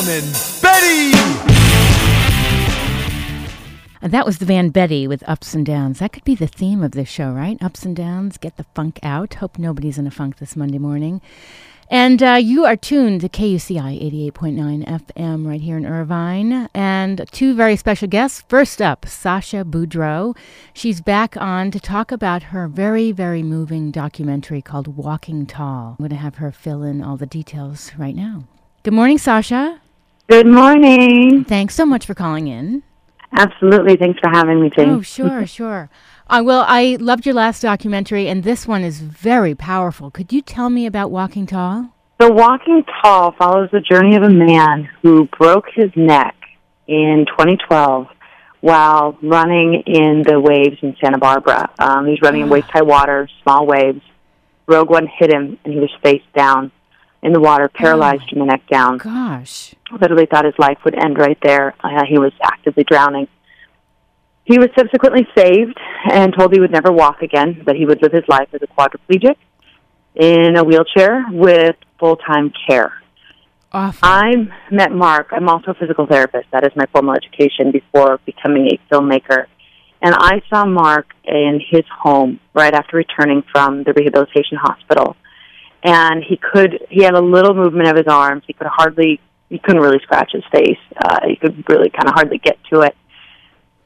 Betty! And that was the band Betty with Ups and Downs. That could be the theme of this show, right? Ups and Downs, get the funk out. Hope nobody's in a funk this Monday morning. And uh, you are tuned to KUCI 88.9 FM right here in Irvine. And two very special guests. First up, Sasha Boudreau. She's back on to talk about her very, very moving documentary called Walking Tall. I'm going to have her fill in all the details right now. Good morning, Sasha. Good morning. Thanks so much for calling in. Absolutely. Thanks for having me, Jane. Oh, sure, sure. Uh, well, I loved your last documentary, and this one is very powerful. Could you tell me about Walking Tall? So, Walking Tall follows the journey of a man who broke his neck in 2012 while running in the waves in Santa Barbara. Um, he was running in waist high water, small waves. Rogue One hit him, and he was face down in the water, paralyzed from the neck down. Gosh. Literally thought his life would end right there. Uh, he was actively drowning. He was subsequently saved and told he would never walk again, but he would live his life as a quadriplegic in a wheelchair with full time care. Awful. I met Mark. I'm also a physical therapist. That is my formal education before becoming a filmmaker. And I saw Mark in his home right after returning from the rehabilitation hospital. And he could, he had a little movement of his arms. He could hardly, he couldn't really scratch his face. Uh, he could really kind of hardly get to it.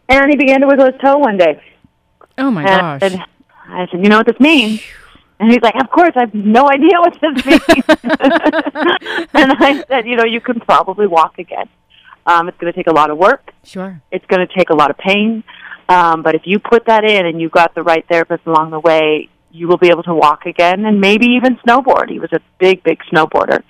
And he began to wiggle his toe one day. oh, my And gosh. I said, you know what this means? And he's like, of course, I have no idea what this means. and I said, you know, you can probably walk again. Um, it's going to take a lot of work. Sure. It's going to take a lot of pain. Um, but if you put that in and you got the right therapist along the way, you will be able to walk again and maybe even snowboard. He was a big, big snowboarder.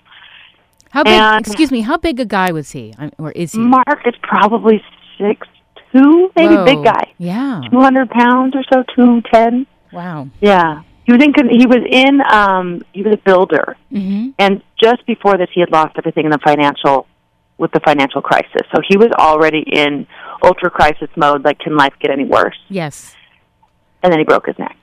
How big, And- excuse me, how big a guy was he? Or is he? Mark is probably six two, maybe Whoa. big guy, Yeah. two hundred pounds or so, two ten. Wow. Yeah, he was in. He was in. Um, he was a builder, hmm and just before this, he had lost everything in the financial, with the financial crisis. So he was already in ultra crisis mode. Like, can life get any worse? Yes. And then he broke his neck.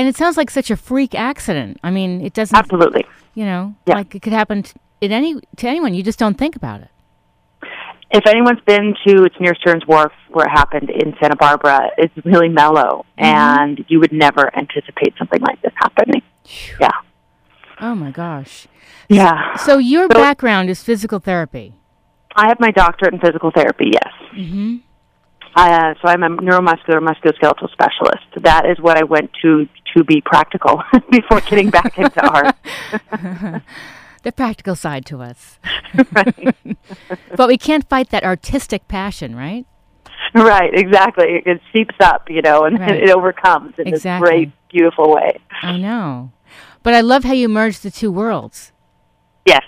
And it sounds like such a freak accident. I mean, it doesn't, Absolutely. you know, Yeah. like it could happen to, it any, to anyone. You just don't think about it. If anyone's been to it's near Stearns Wharf where it happened in Santa Barbara, it's really mellow, and you would never anticipate something like this happening. Yeah. Oh my gosh. Yeah. So your So- background is physical therapy. I have my doctorate in physical therapy, yes. hmm Uh, so I'm a neuromuscular musculoskeletal specialist. That is what I went to to be practical before getting back into art. The practical side to us. right. But we can't fight that artistic passion, right? right, exactly. It seeps up, you know, and Right. it overcomes in Exactly. this great, beautiful way. I know. But I love how you merge the two worlds. Yes,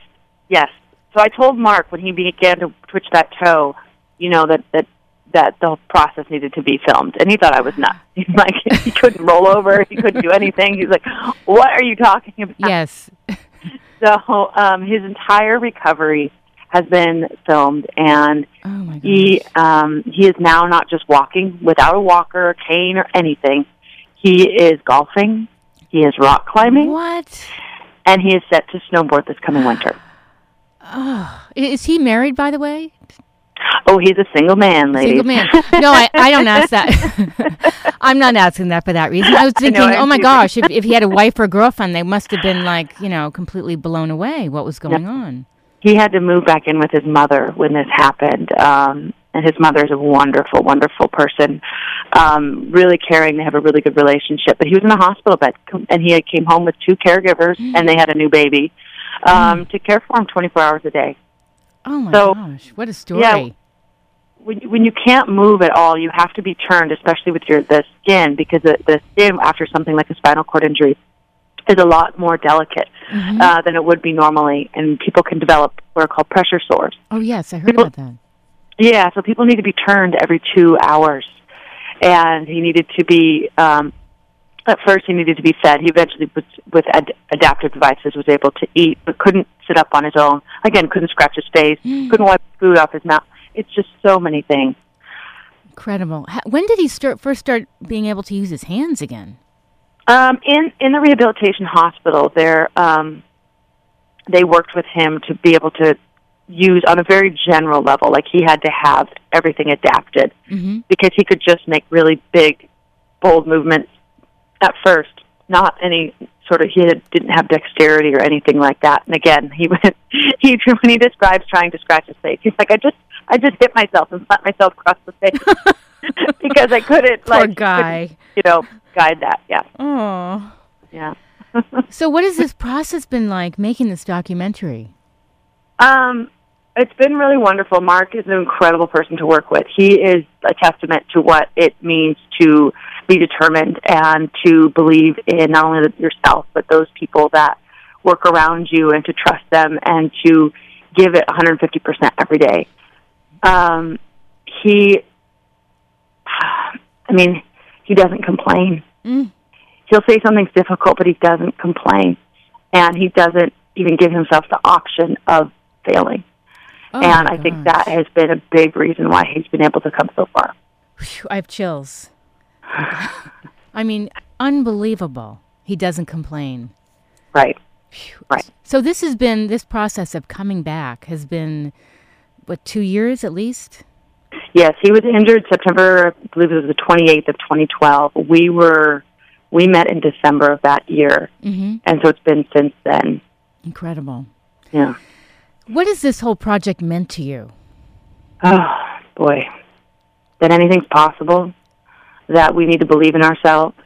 yes. So I told Mark when he began to twitch that toe, you know, that that that the process needed to be filmed, and he thought I was nuts. He's like, he couldn't roll over, he couldn't do anything. He's like, "What are you talking about?" Yes. So um, his entire recovery has been filmed, and Oh he um, he is now not just walking without a walker, or cane, or anything. He is golfing. He is rock climbing, What? and he is set to snowboard this coming winter. Oh, is he married, by the way? Oh, he's a single man, lady. Single man. No, I, I don't ask that. I'm not asking that for that reason. I was thinking, I oh my gosh, if, if he had a wife or girlfriend, they must have been like, you know, completely blown away what was going on. he had to move back in with his mother when this happened. Um, and his mother is a wonderful, wonderful person, um, really caring. They have a really good relationship. But he was in a hospital bed, and he had came home with two caregivers, and they had a new baby um, to care for him 24 hours a day. Oh my So, gosh, what a story. yeah, when when you can't move at all, you have to be turned, especially with your the skin, because the, the skin after something like a spinal cord injury is a lot more delicate uh, than it would be normally, and people can develop what are called pressure sores. Oh, yes, I heard about that. Yeah, so people need to be turned every two hours, and he needed to be. Um, at first, he needed to be fed. He eventually, with, with ad- adaptive devices, was able to eat, but couldn't sit up on his own. Again, couldn't scratch his face, couldn't wipe food off his mouth. It's just so many things. Incredible. When did he start first start being able to use his hands again? Um, in in the rehabilitation hospital, there um, they worked with him to be able to use on a very general level. Like he had to have everything adapted Mm-hmm. because he could just make really big, bold movements at first. Not any sort of he had, didn't have dexterity or anything like that. And again, he went he when he describes trying to scratch his face, he's like, I just I just hit myself and slapped myself across the face because I couldn't Poor like guy. couldn't, you know guide that. Yeah, Oh. yeah. So, what has this process been like making this documentary? Um, it's been really wonderful. Mark is an incredible person to work with. He is a testament to what it means to be determined and to believe in not only yourself, but those people that work around you and to trust them and to give it 150% every day. Um, he, I mean, he doesn't complain. He'll say something's difficult, but he doesn't complain. And he doesn't even give himself the option of failing. Oh, and I think that has been a big reason why he's been able to come so far. I have chills. I mean, unbelievable. He doesn't complain. Right. Right. So this has been this process of coming back has been what two years at least. Yes, he was injured September, I believe it was the 28th of 2012. We were, we met in December of that year. Mm-hmm. And so it's been since then. Incredible. Yeah. What has this whole project meant to you? Oh, boy. That anything's possible, that we need to believe in ourselves,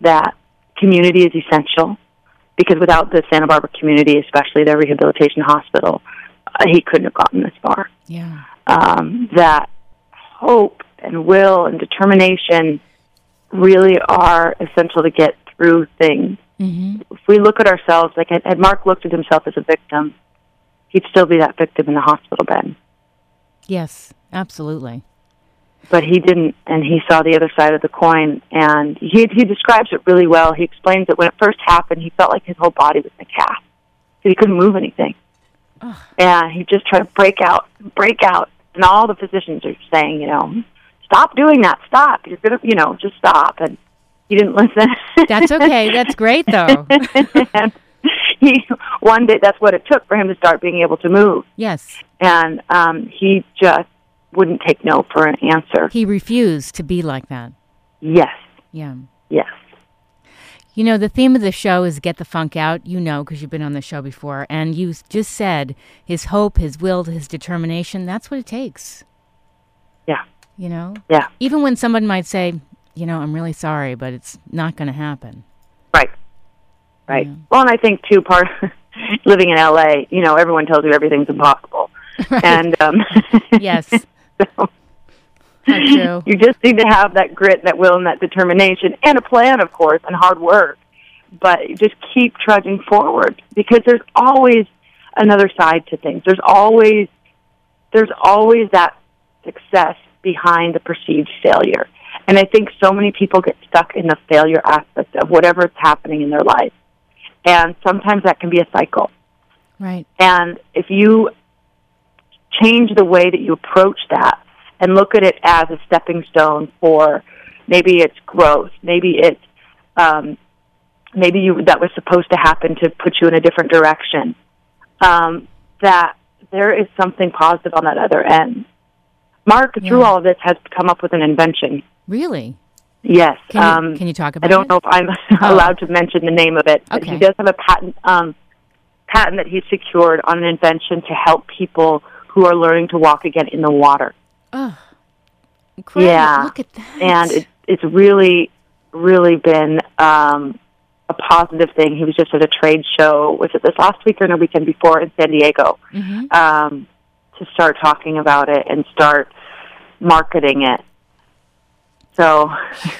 that community is essential, because without the Santa Barbara community, especially their rehabilitation hospital, uh, he couldn't have gotten this far. Yeah. um, that hope and will and determination really are essential to get through things. Mm-hmm. If we look at ourselves, like had had Mark looked at himself as a victim, he'd still be that victim in the hospital bed. Yes, absolutely. But he didn't, and he saw the other side of the coin, and he he describes it really well. He explains that when it first happened, he felt like his whole body was in a cast. He couldn't move anything. And he just tried to break out, break out. And all the physicians are saying, you know, stop doing that. Stop. You're to, you know, just stop. And he didn't listen. That's okay. That's great though. and he, one day, that's what it took for him to start being able to move. Yes. And um, he just wouldn't take no for an answer. He refused to be like that. Yes. Yeah. Yes. You know, the theme of the show is Get the Funk Out. You know, because you've been on the show before. And you just said his hope, his will, his determination, that's what it takes. Yeah. You know? Yeah. Even when someone might say, you know, I'm really sorry, but it's not going to happen. Right. Right. Well, and I think too, part living in LA, you know, everyone tells you everything's impossible, and um, Yes. so you just need to have that grit, that will, and that determination, and a plan, of course, and hard work. But just keep trudging forward because there's always another side to things. There's always there's always that success behind the perceived failure. And I think so many people get stuck in the failure aspect of whatever's happening in their life. And sometimes that can be a cycle. Right. And if you change the way that you approach that and look at it as a stepping stone for maybe it's growth, maybe it's um, maybe you that was supposed to happen to put you in a different direction. Um, that there is something positive on that other end. Mark, through all of this, has come up with an invention. Really? Yes. Can you, um, can you talk about? I don't it? know if I'm Oh. allowed to mention the name of it, but Okay. he does have a patent um, patent that he's secured on an invention to help people who are learning to walk again in the water. Oh, incredible. Yeah. Look at that. And it, it's really, really been um, a positive thing. He was just at a trade show. Was it this last week or the weekend before in San Diego? Mhm. Um, to start talking about it and start marketing it. So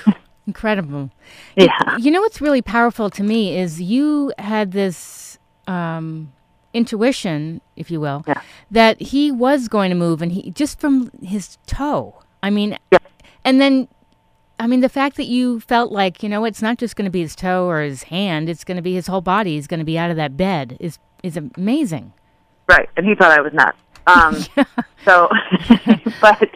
Incredible. Yeah. You know what's really powerful to me is you had this um, intuition, if you will, Yeah. that he was going to move, and he just from his toe. I mean, Yeah. and then, I mean, the fact that you felt like you know it's not just going to be his toe or his hand; it's going to be his whole body. He's going to be out of that bed is is amazing. Right, and he thought I was nuts. Um, So, but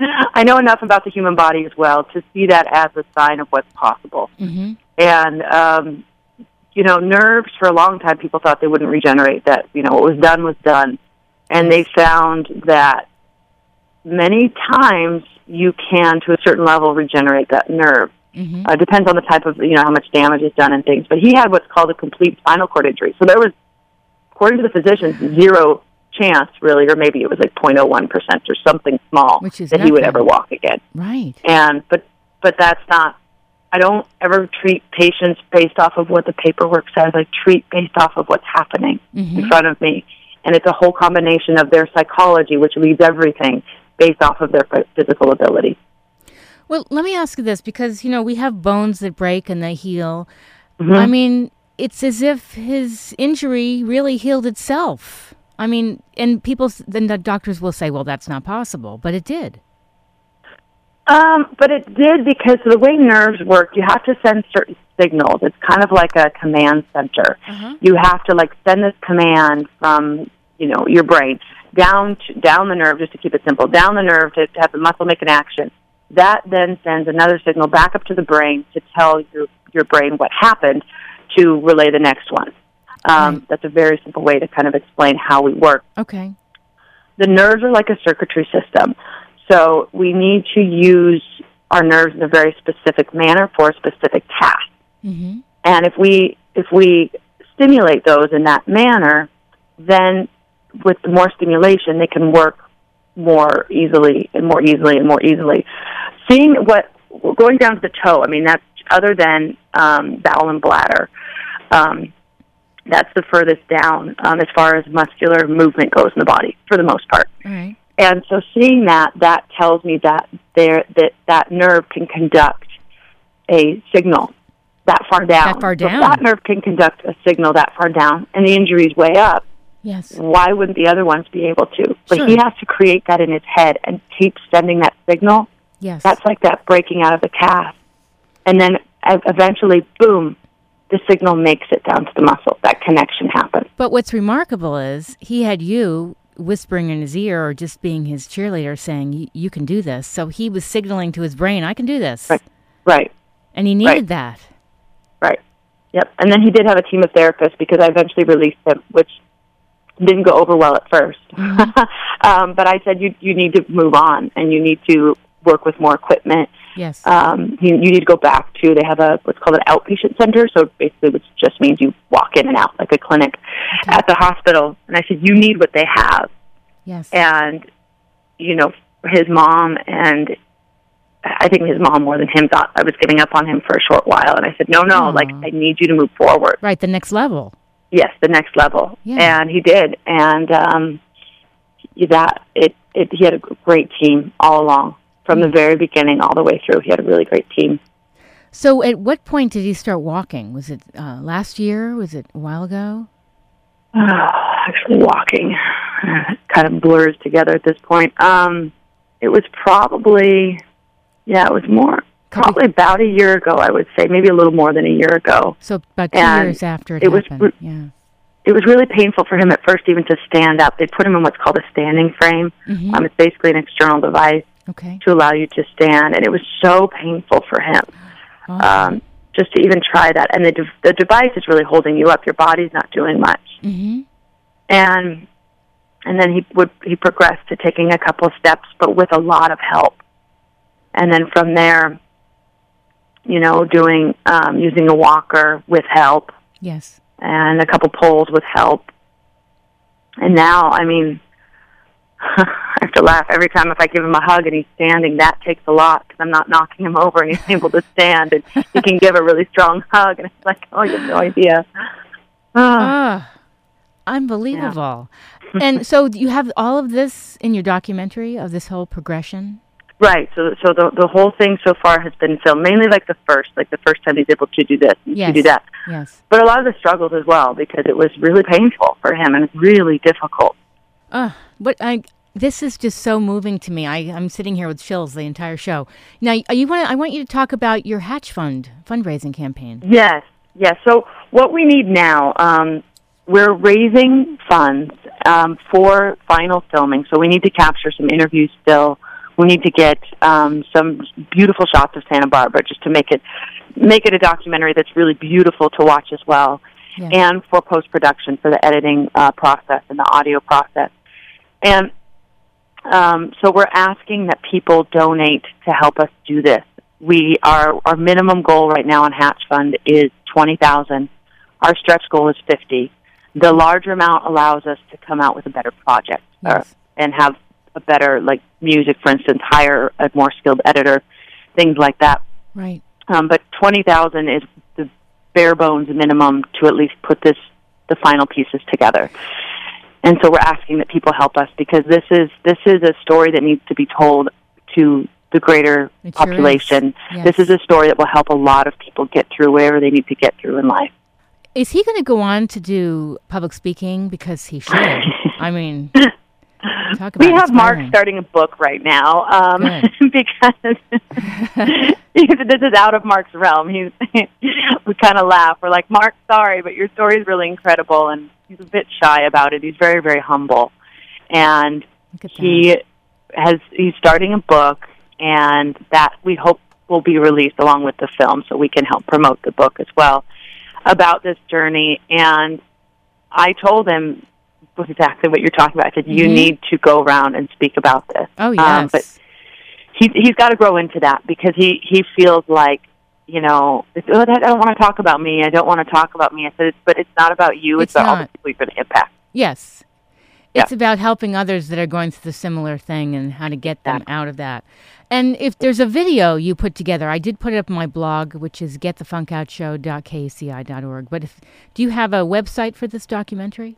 I know enough about the human body as well to see that as a sign of what's possible. hmm And um, you know, nerves for a long time people thought they wouldn't regenerate. That you know, what was done was done, and they found that many times you can, to a certain level, regenerate that nerve. hmm Uh, depends on the type of you know how much damage is done and things. But he had what's called a complete spinal cord injury. So there was, according to the physicians, zero chance really, or maybe it was like 0.01 percent or something small Which is that he would ever walk again. Right. And but but that's not. I don't ever treat patients based off of what the paperwork says. I treat based off of what's happening hmm in front of me, and it's a whole combination of their psychology, which leads everything based off of their physical ability. Well, let me ask you this because, you know, we have bones that break and they heal. Mm-hmm. I mean, it's as if his injury really healed itself. I mean, and people, then the doctors will say, well, that's not possible, but it did. Um, but it did because the way nerves work, you have to send certain signals. It's kind of like a command center. Uh-huh. You have to like send this command from you know your brain down to, down the nerve, just to keep it simple, down the nerve to, to have the muscle make an action. That then sends another signal back up to the brain to tell your your brain what happened to relay the next one. Um, Right. That's a very simple way to kind of explain how we work Okay. the nerves are like a circuitry system. So we need to use our nerves in a very specific manner for a specific task. hmm And if we if we stimulate those in that manner, then with more stimulation, they can work more easily and more easily and more easily. Seeing what going down to the toe, I mean that's other than um, bowel and bladder. Um, that's the furthest down um, as far as muscular movement goes in the body, for the most part. Right. And so seeing that, that tells me that there that that nerve can conduct a signal that far down. That far So down. that nerve can conduct a signal that far down, and the injury's way up. Yes. Why wouldn't the other ones be able to? But Sure. he has to create that in his head and keep sending that signal. Yes. That's like that breaking out of the cast, and then eventually, boom, the signal makes it down to the muscle. That connection happens. But what's remarkable is he had you whispering in his ear or just being his cheerleader saying, you can do this. So he was signaling to his brain, I can do this. Right. Right. And he needed Right. that. Right. Yep. And then he did have a team of therapists because I eventually released him, which didn't go over well at 1st um, but I said you you need to move on and you need to work with more equipment. Yes. Um, you, you need to go back to they have a what's called an outpatient center. So basically, which just means you walk in and out like a clinic at the hospital. And I said you need what they have yes. and you know his mom and I think his mom more than him thought I was giving up on him for a short while, and I said, no, no, Aw. like I need you to move forward. right. The next level. Yes, the next level, Yeah. and he did, and um, that it, it he had a great team all along from the very beginning all the way through. He had a really great team. So at what point did he start walking? Was it uh, last year? Was it a while ago? actually walking kind of blurs together at this point. Um, it was probably, yeah, it was more, probably about a year ago, I would say, maybe a little more than a year ago. So about two And years after it, it was happened. re- yeah. It was really painful for him at first even to stand up. They put him in what's called a standing frame. Mhm. Um, it's basically an external device Okay. to allow you to stand, and it was so painful for him Oh, um, just to even try that. And the, de- the device is really holding you up. Your body's not doing much. hmm and and then he would he progressed to taking a couple of steps but with a lot of help and then from there you know doing um using a walker with help Yes. and a couple poles with help and now i mean i have to laugh every time if i give him a hug and he's standing that takes a lot because i'm not knocking him over and he's able to stand and he can give a really strong hug and it's like oh you have no idea Ah. Ah, unbelievable. and so you have all of this in your documentary of this whole progression? Right. So, so the the whole thing so far has been filmed mainly like the first, like the first time he's able to do this, Yes. to do that. Yes. But a lot of the struggles as well because it was really painful for him and really difficult. Uh, but I this is just so moving to me. I I'm sitting here with chills the entire show. Now you want I want you to talk about your Hatch Fund fundraising campaign. Yes, yes. So what we need now, um, we're raising funds um, for final filming. So we need to capture some interviews still. We need to get um, some beautiful shots of Santa Barbara just to make it make it a documentary that's really beautiful to watch as well. Yes. And for post production, for the editing uh, process and the audio process. And um, so we're asking that people donate to help us do this. We our our minimum goal right now on Hatch Fund is twenty thousand. Our stretch goal is fifty. The larger amount allows us to come out with a better project or, and have a better like music, for instance, hire a more skilled editor, things like that. Right. Um, but twenty thousand is the bare bones minimum to at least put this the final pieces together. And so we're asking that people help us because this is this is a story that needs to be told to the greater It sure is. population. Yes. This is a story that will help a lot of people get through whatever they need to get through in life. Is he going to go on to do public speaking because he should? I mean, talk about We have Mark starting a book right now um, because this is out of Mark's realm. He's we kind of laugh. We're like, Mark, sorry, but your story is really incredible, and he's a bit shy about it. He's very, very humble, and he has he's starting a book, and that we hope will be released along with the film, so we can help promote the book as well about this journey. And I told him exactly what you're talking about. I said, "You Mhm. need to go around and speak about this." Oh yes. Um, but he he's got to grow into that because he he feels like you know it's, oh, I don't want to talk about me. I don't want to talk about me. I said, it's, but it's not about you. It's, It's about all the not. people you're going to impact. Yes. Yeah. It's about helping others that are going through the similar thing and how to get them out of that. And if there's a video you put together, I did put it up on my blog, which is getthefunkoutshow.kuci.org. But if, do you have a website for this documentary?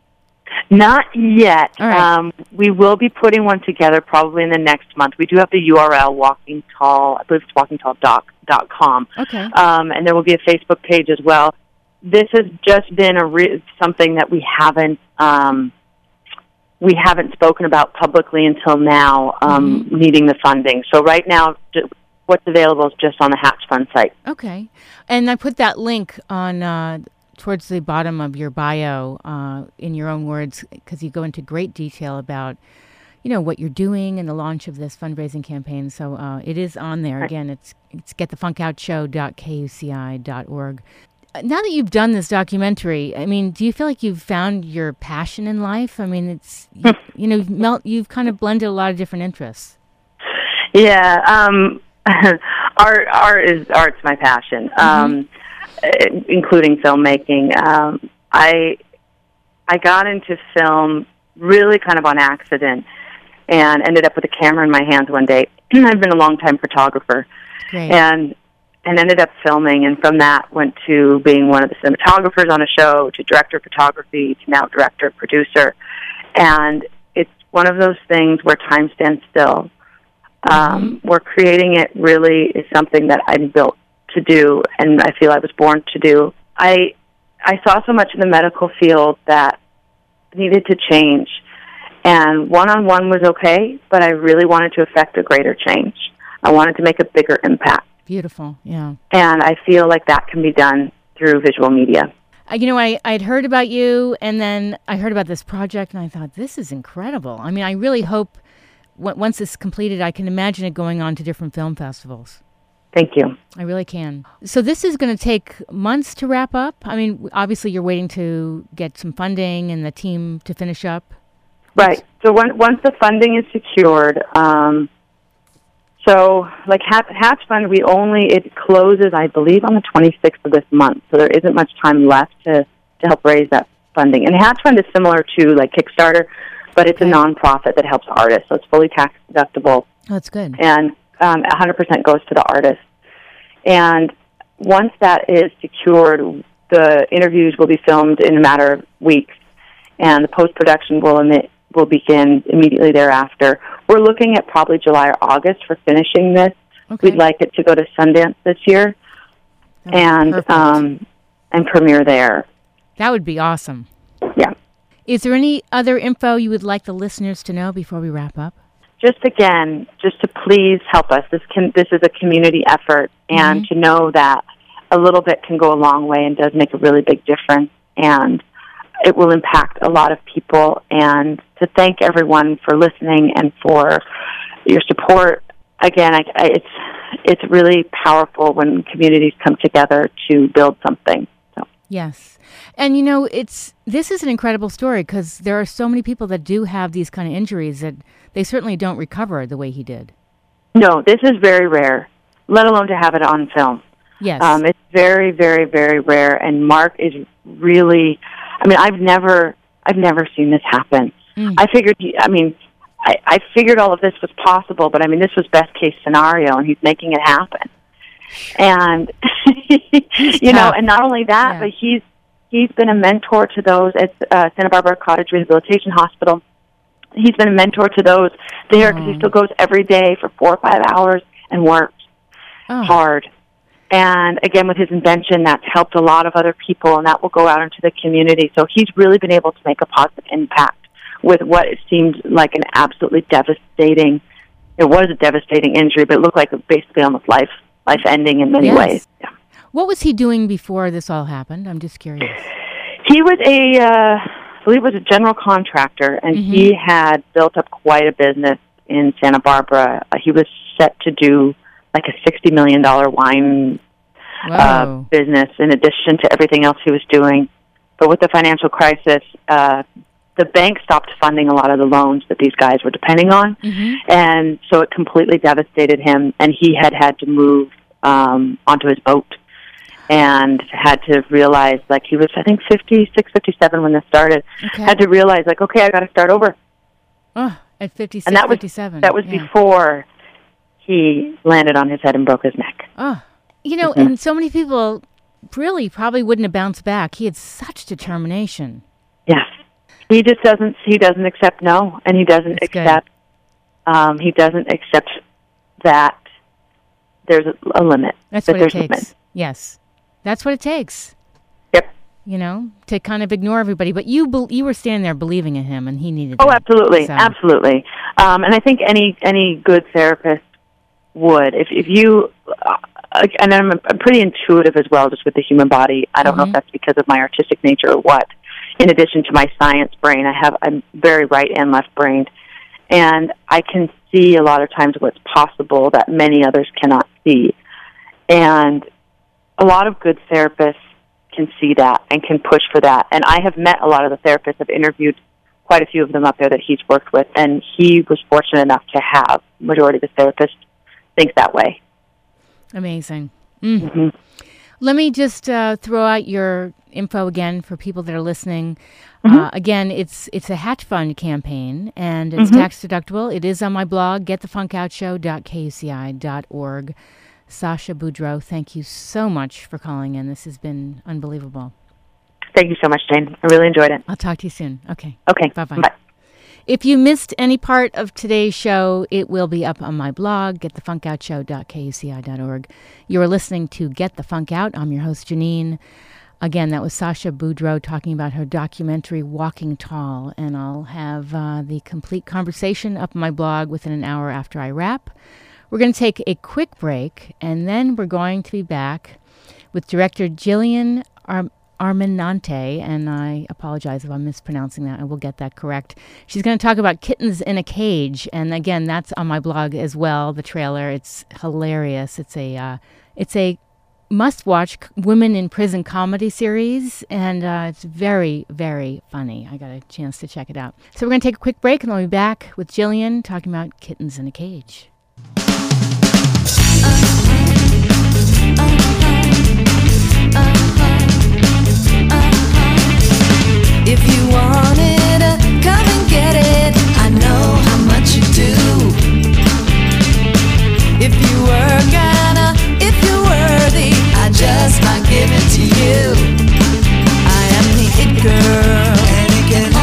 Not yet. Right. Um, we will be putting one together probably in the next month. We do have the URL Walking Tall. I believe it's walkingtall.com. Okay. um, and there will be a Facebook page as well. This has just been a re- something that we haven't um, we haven't spoken about publicly until now, um, needing the funding. So right now, what's available is just on the Hatch Fund site. Okay. And I put that link on uh, towards the bottom of your bio uh, in your own words because you go into great detail about you know what you're doing and the launch of this fundraising campaign. So uh, it is on there again. It's it's getthefunkoutshow.kuci.org. Uh, Now that you've done this documentary, I mean, do you feel like you've found your passion in life? I mean, it's you, you know, you've melt, you've kind of blended a lot of different interests. Yeah, um, art art is art's my passion, um, eh, including filmmaking. Um, I I got into film really kind of on accident, and ended up with a camera in my hands one day. I've been a long time photographer, Great. and and ended up filming, and from that went to being one of the cinematographers on a show, to director of photography, to now director producer, and it's one of those things where time stands still um, where creating it really is something that I'm built to do, and I feel I was born to do. I I saw so much in the medical field that needed to change, and one on one was okay, but I really wanted to affect a greater change. I wanted to make a bigger impact, Beautiful. Yeah. and I feel like that can be done through visual media. Uh, you know, I, I'd heard about you, and then I heard about this project, and I thought, this is incredible. I mean, I really hope w- once it's completed, I can imagine it going on to different film festivals. Thank you. I really can. So this is going to take months to wrap up. I mean, obviously, you're waiting to get some funding and the team to finish up. Right. So when, once the funding is secured, um, so like Hatch, Hatch Fund, we only it closes, I believe, on the 26th of this month. So there isn't much time left to to help raise that funding. And Hatch Fund is similar to like Kickstarter, but it's a nonprofit that helps artists, so it's fully tax deductible Oh, that's good. and um, 100% goes to the artist. And once that is secured, the interviews will be filmed in a matter of weeks, and the post production will emit, will begin immediately thereafter. We're looking at probably July or August for finishing this. Okay. We'd like it to go to Sundance this year and um, and premiere there. that would be awesome. Yeah. Is there any other info you would like the listeners to know before we wrap up? Just again, just to please help us. This can this is a community effort, and mm-hmm. to know that a little bit can go a long way and does make a really big difference, and it will impact a lot of people. And to thank everyone for listening and for your support. Again, I, I, it's it's really powerful when communities come together to build something. Yes. And you know, it's this is an incredible story because there are so many people that do have these kind of injuries that they certainly don't recover the way he did. No, this is very rare, let alone to have it on film. Yes. Um, it's very, very, very rare. And Mark is really. I mean, I've never, I've never seen this happen. Mm. I figured. he- I mean, I, I figured all of this was possible, but I mean, this was best case scenario, and he's making it happen. And you know, and not only that, Yeah. but he's he's been a mentor to those at uh, Santa Barbara Cottage Rehabilitation Hospital. He's been a mentor to those there because he still goes every day for four or five hours and works oh, hard. And again, with his invention, that's helped a lot of other people, and that will go out into the community. So he's really been able to make a positive impact with what it seemed like an absolutely devastating. It was a devastating injury, but it looked like basically almost life life ending in many Yes. ways. Yeah. What was he doing before this all happened? I'm just curious. He was a, uh, I believe, was a general contractor, and Mhm. he had built up quite a business in Santa Barbara. Uh, he was set to do like a sixty million dollar wine uh, business in addition to everything else he was doing. But with the financial crisis, uh, the bank stopped funding a lot of the loans that these guys were depending on, Mhm. and so it completely devastated him. And he had had to move um, onto his boat and had to realize, like he was, I think, fifty six, fifty seven when this started. Okay. Had to realize, like, okay, I got to start over. oh, at 56, And that was 57. that was yeah. before he landed on his head and broke his neck. Oh, you know, Mm-hmm. and so many people really probably wouldn't have bounced back. He had such determination. Yes. He just doesn't he doesn't accept no and he doesn't That's good. accept um he doesn't accept that there's a, a limit. That's that what it takes. Yes, that's what it takes. Yep. You know, to kind of ignore everybody. But you, bel you were standing there believing in him, and he needed. Oh, that. absolutely. So- Absolutely. Um and I think any any good therapist would if if you uh, and I'm, I'm pretty intuitive as well just with the human body. I don't know Mhm. if that's because of my artistic nature or what. In addition to my science brain, I have I'm very right and left brained. and I can see a lot of times what's possible that many others cannot see. And a lot of good therapists can see that and can push for that. And I have met a lot of the therapists. I've interviewed quite a few of them up there that he's worked with, and he was fortunate enough to have majority of the therapists think that way. Amazing. Mm. Mm-hmm. Let me just uh, throw out your info again for people that are listening. Mm-hmm. Uh, again, it's it's a hatch fund campaign, and it's Mm-hmm. tax deductible. It is on my blog, getthefunkoutshow.kuci.org. Sasha Boudreau, thank you so much for calling in. This has been unbelievable. Thank you so much, Jane. I really enjoyed it. I'll talk to you soon. Okay. Okay. Bye-bye. Bye. If you missed any part of today's show, it will be up on my blog, getthefunkoutshow.kuci.org. You are listening to Get the Funk Out. I'm your host, Janine. Again, that was Sasha Boudreau talking about her documentary, Walking Tall. And I'll have uh, the complete conversation up on my blog within an hour after I wrap. We're going to take a quick break, and then we're going to be back with director Jillian Ar- and I apologize if I'm mispronouncing that. I will get that correct. She's going to talk about kittens in a cage, and again, that's on my blog as well. The trailer, it's hilarious. It's a, uh, it's a must-watch women in prison comedy series, and uh, it's very, very funny. I got a chance to check it out. So we're going to take a quick break, and I'll be back with Jillian talking about kittens in a cage. If you want it, come and get it. I know how much you do. If you if you're worthy. I just might give it to you. I am the it girl. And it can